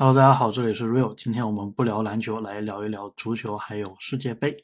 Hello，大家好，这里是 Real。今天我们不聊篮球，来聊一聊足球，还有世界杯。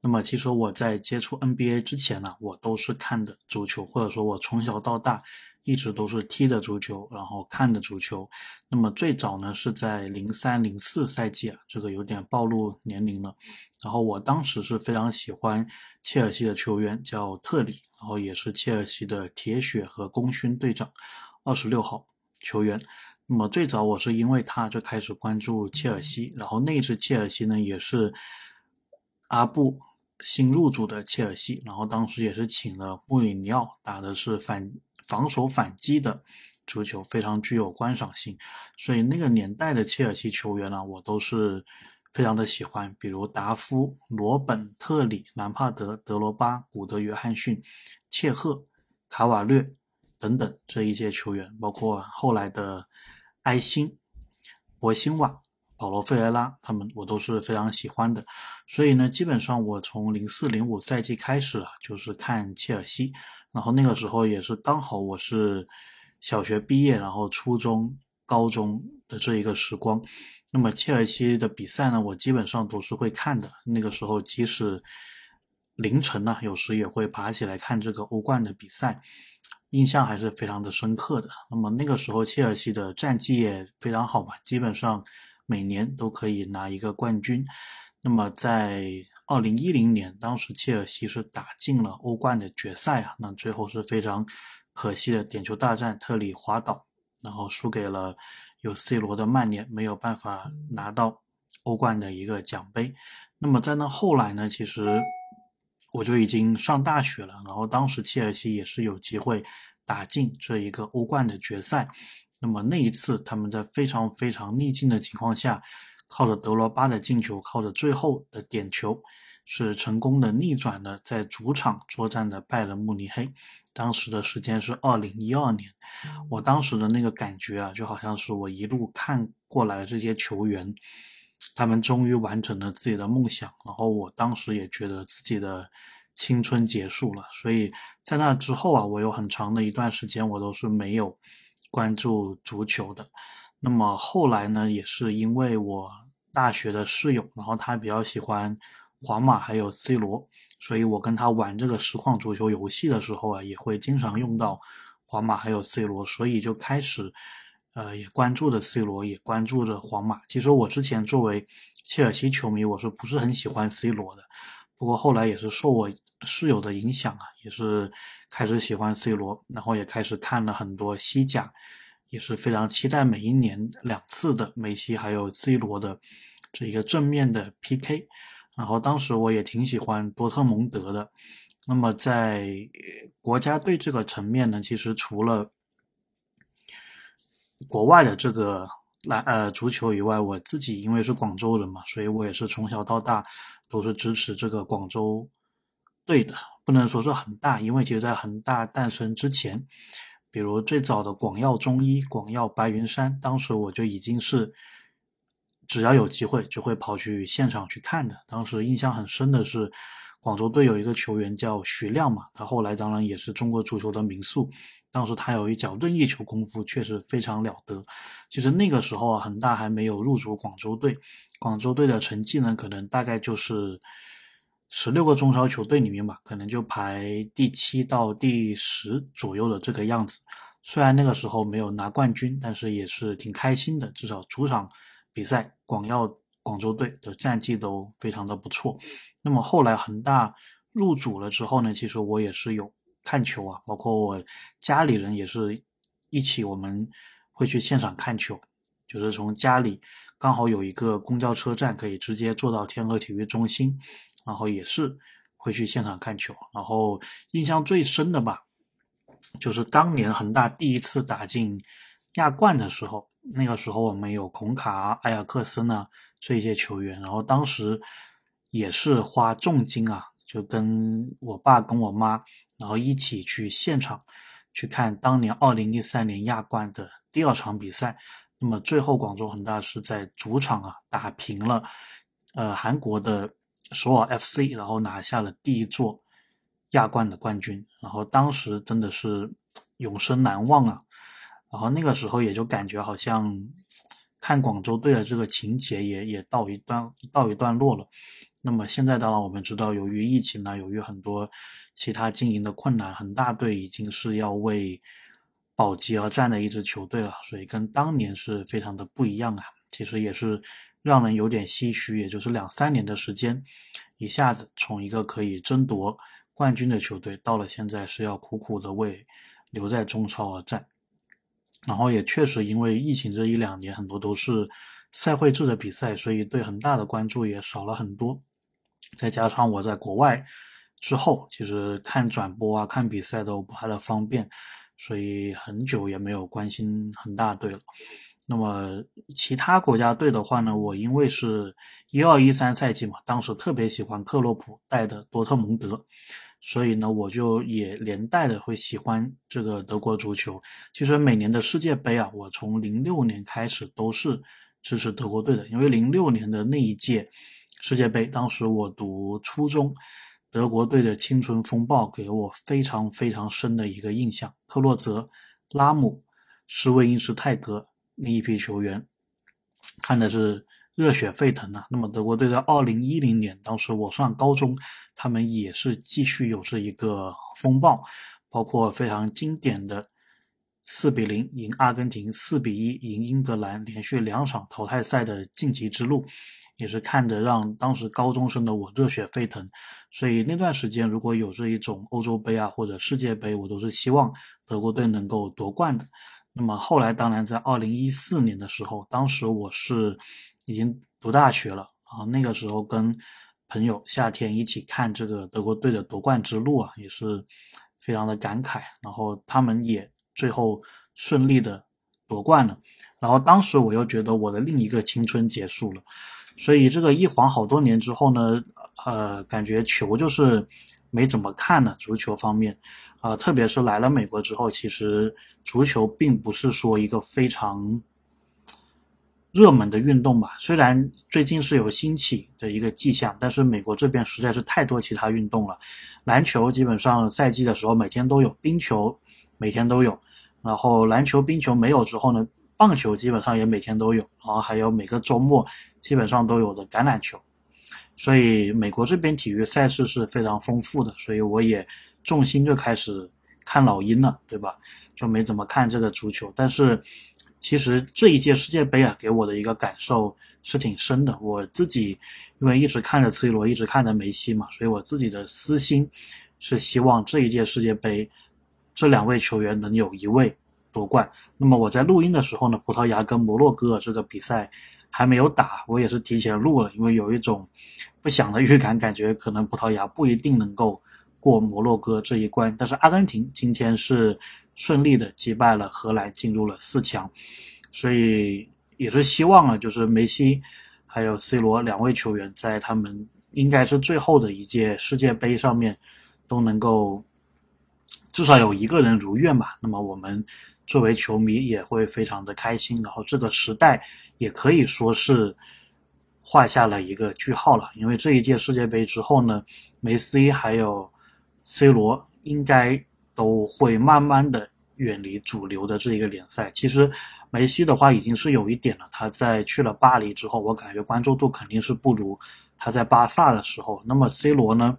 那么，其实我在接触 NBA 之前呢，我都是看的足球，或者说我从小到大一直都是踢的足球，然后看的足球。那么最早呢是在零三零四赛季啊，这个有点暴露年龄了。然后我当时是非常喜欢切尔西的球员叫特里，然后也是切尔西的铁血和功勋队长，二十六号球员。那么最早我是因为他就开始关注切尔西，然后那支切尔西呢也是阿布新入主的切尔西，然后当时也是请了穆里尼奥打的是反防守反击的足球，非常具有观赏性，所以那个年代的切尔西球员呢，我都是非常的喜欢，比如达夫、罗本、特里、兰帕德、德罗巴、古德、约翰逊、切赫、卡瓦略等等这一些球员，包括后来的。埃辛、博辛瓦、保罗·费雷拉，他们我都是非常喜欢的。所以呢，基本上我从零四零五赛季开始啊，就是看切尔西。然后那个时候也是刚好我是小学毕业，然后初中、高中的这一个时光。那么切尔西的比赛呢，我基本上都是会看的。那个时候即使凌晨呢，有时也会爬起来看这个欧冠的比赛。印象还是非常的深刻的。那么那个时候，切尔西的战绩也非常好嘛，基本上每年都可以拿一个冠军。那么在二零一零年，当时切尔西是打进了欧冠的决赛啊，那最后是非常可惜的点球大战，特里滑倒，然后输给了有 C 罗的曼联，没有办法拿到欧冠的一个奖杯。那么在那后来呢，其实。我就已经上大学了，然后当时切尔西也是有机会打进这一个欧冠的决赛。那么那一次，他们在非常非常逆境的情况下，靠着德罗巴的进球，靠着最后的点球，是成功的逆转了在主场作战的拜仁慕尼黑。当时的时间是二零一二年，我当时的那个感觉啊，就好像是我一路看过来这些球员。他们终于完成了自己的梦想，然后我当时也觉得自己的青春结束了。所以在那之后啊，我有很长的一段时间我都是没有关注足球的。那么后来呢，也是因为我大学的室友，然后他比较喜欢皇马还有 C 罗，所以我跟他玩这个实况足球游戏的时候啊，也会经常用到皇马还有 C 罗，所以就开始。呃，也关注着 C 罗，也关注着皇马。其实我之前作为切尔西球迷，我是不是很喜欢 C 罗的？不过后来也是受我室友的影响啊，也是开始喜欢 C 罗，然后也开始看了很多西甲，也是非常期待每一年两次的梅西还有 C 罗的这一个正面的 PK。然后当时我也挺喜欢多特蒙德的。那么在国家队这个层面呢，其实除了国外的这个篮呃足球以外，我自己因为是广州人嘛，所以我也是从小到大都是支持这个广州队的。不能说是恒大，因为其实在恒大诞生之前，比如最早的广药中医、广药白云山，当时我就已经是只要有机会就会跑去现场去看的。当时印象很深的是。广州队有一个球员叫徐亮嘛，他后来当然也是中国足球的名宿。当时他有一脚任意球功夫，确实非常了得。其实那个时候啊，恒大还没有入主广州队，广州队的成绩呢，可能大概就是十六个中超球队里面吧，可能就排第七到第十左右的这个样子。虽然那个时候没有拿冠军，但是也是挺开心的，至少主场比赛广药。广州队的战绩都非常的不错，那么后来恒大入主了之后呢，其实我也是有看球啊，包括我家里人也是一起，我们会去现场看球，就是从家里刚好有一个公交车站可以直接坐到天河体育中心，然后也是会去现场看球，然后印象最深的吧，就是当年恒大第一次打进亚冠的时候，那个时候我们有孔卡、埃尔克森啊。这些球员，然后当时也是花重金啊，就跟我爸跟我妈，然后一起去现场去看当年二零一三年亚冠的第二场比赛。那么最后广州恒大是在主场啊打平了呃韩国的首尔 FC，然后拿下了第一座亚冠的冠军。然后当时真的是永生难忘啊！然后那个时候也就感觉好像。看广州队的这个情节也也到一段到一段落了。那么现在当然我们知道，由于疫情呢，由于很多其他经营的困难，恒大队已经是要为保级而战的一支球队了，所以跟当年是非常的不一样啊。其实也是让人有点唏嘘，也就是两三年的时间，一下子从一个可以争夺冠军的球队，到了现在是要苦苦的为留在中超而战。然后也确实因为疫情这一两年，很多都是赛会制的比赛，所以对恒大的关注也少了很多。再加上我在国外之后，其实看转播啊、看比赛都不太的方便，所以很久也没有关心恒大队了。那么其他国家队的话呢，我因为是一二一三赛季嘛，当时特别喜欢克洛普带的多特蒙德。所以呢，我就也连带的会喜欢这个德国足球。其实每年的世界杯啊，我从零六年开始都是支持德国队的，因为零六年的那一届世界杯，当时我读初中，德国队的青春风暴给我非常非常深的一个印象。克洛泽、拉姆、施魏因施泰格那一批球员，看的是。热血沸腾啊！那么德国队在二零一零年，当时我上高中，他们也是继续有着一个风暴，包括非常经典的四比零赢阿根廷、四比一赢英格兰，连续两场淘汰赛的晋级之路，也是看着让当时高中生的我热血沸腾。所以那段时间，如果有这一种欧洲杯啊或者世界杯，我都是希望德国队能够夺冠的。那么后来，当然在二零一四年的时候，当时我是。已经读大学了啊，那个时候跟朋友夏天一起看这个德国队的夺冠之路啊，也是非常的感慨。然后他们也最后顺利的夺冠了。然后当时我又觉得我的另一个青春结束了，所以这个一晃好多年之后呢，呃，感觉球就是没怎么看了。足球方面，啊，特别是来了美国之后，其实足球并不是说一个非常。热门的运动吧，虽然最近是有兴起的一个迹象，但是美国这边实在是太多其他运动了。篮球基本上赛季的时候每天都有，冰球每天都有，然后篮球、冰球没有之后呢，棒球基本上也每天都有，然后还有每个周末基本上都有的橄榄球。所以美国这边体育赛事是非常丰富的，所以我也重心就开始看老鹰了，对吧？就没怎么看这个足球，但是。其实这一届世界杯啊，给我的一个感受是挺深的。我自己因为一直看着 C 罗，一直看着梅西嘛，所以我自己的私心是希望这一届世界杯这两位球员能有一位夺冠。那么我在录音的时候呢，葡萄牙跟摩洛哥这个比赛还没有打，我也是提前录了，因为有一种不祥的预感，感觉可能葡萄牙不一定能够过摩洛哥这一关。但是阿根廷今天是。顺利的击败了荷兰，进入了四强，所以也是希望啊，就是梅西还有 C 罗两位球员在他们应该是最后的一届世界杯上面都能够至少有一个人如愿吧。那么我们作为球迷也会非常的开心，然后这个时代也可以说是画下了一个句号了。因为这一届世界杯之后呢，梅西还有 C 罗应该。都会慢慢的远离主流的这一个联赛。其实梅西的话已经是有一点了，他在去了巴黎之后，我感觉关注度肯定是不如他在巴萨的时候。那么 C 罗呢，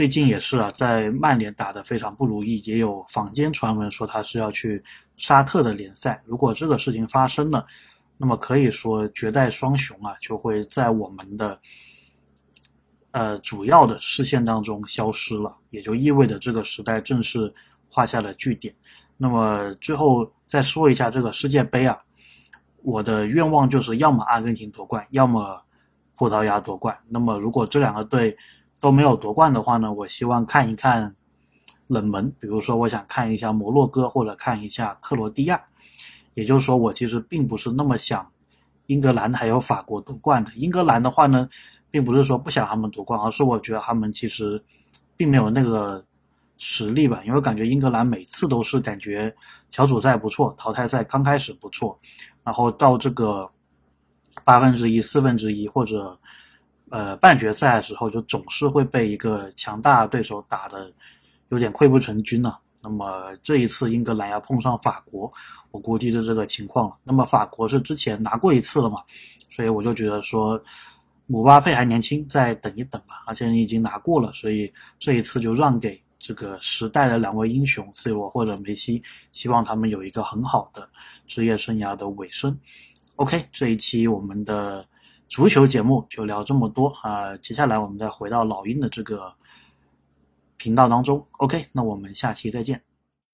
最近也是啊，在曼联打得非常不如意，也有坊间传闻说他是要去沙特的联赛。如果这个事情发生了，那么可以说绝代双雄啊就会在我们的。呃，主要的视线当中消失了，也就意味着这个时代正式画下了句点。那么最后再说一下这个世界杯啊，我的愿望就是要么阿根廷夺冠，要么葡萄牙夺冠。那么如果这两个队都没有夺冠的话呢，我希望看一看冷门，比如说我想看一下摩洛哥或者看一下克罗地亚。也就是说，我其实并不是那么想英格兰还有法国夺冠的。英格兰的话呢？并不是说不想他们夺冠，而是我觉得他们其实并没有那个实力吧。因为感觉英格兰每次都是感觉小组赛不错，淘汰赛刚开始不错，然后到这个八分之一、四分之一或者呃半决赛的时候，就总是会被一个强大对手打的有点溃不成军了。那么这一次英格兰要碰上法国，我估计是这个情况了。那么法国是之前拿过一次了嘛，所以我就觉得说，姆巴佩还年轻，再等一等吧。而且你已经拿过了，所以这一次就让给这个时代的两位英雄 C 罗或者梅西，希望他们有一个很好的职业生涯的尾声。OK，这一期我们的足球节目就聊这么多啊，接下来我们再回到老鹰的这个。频道当中，OK，那我们下期再见。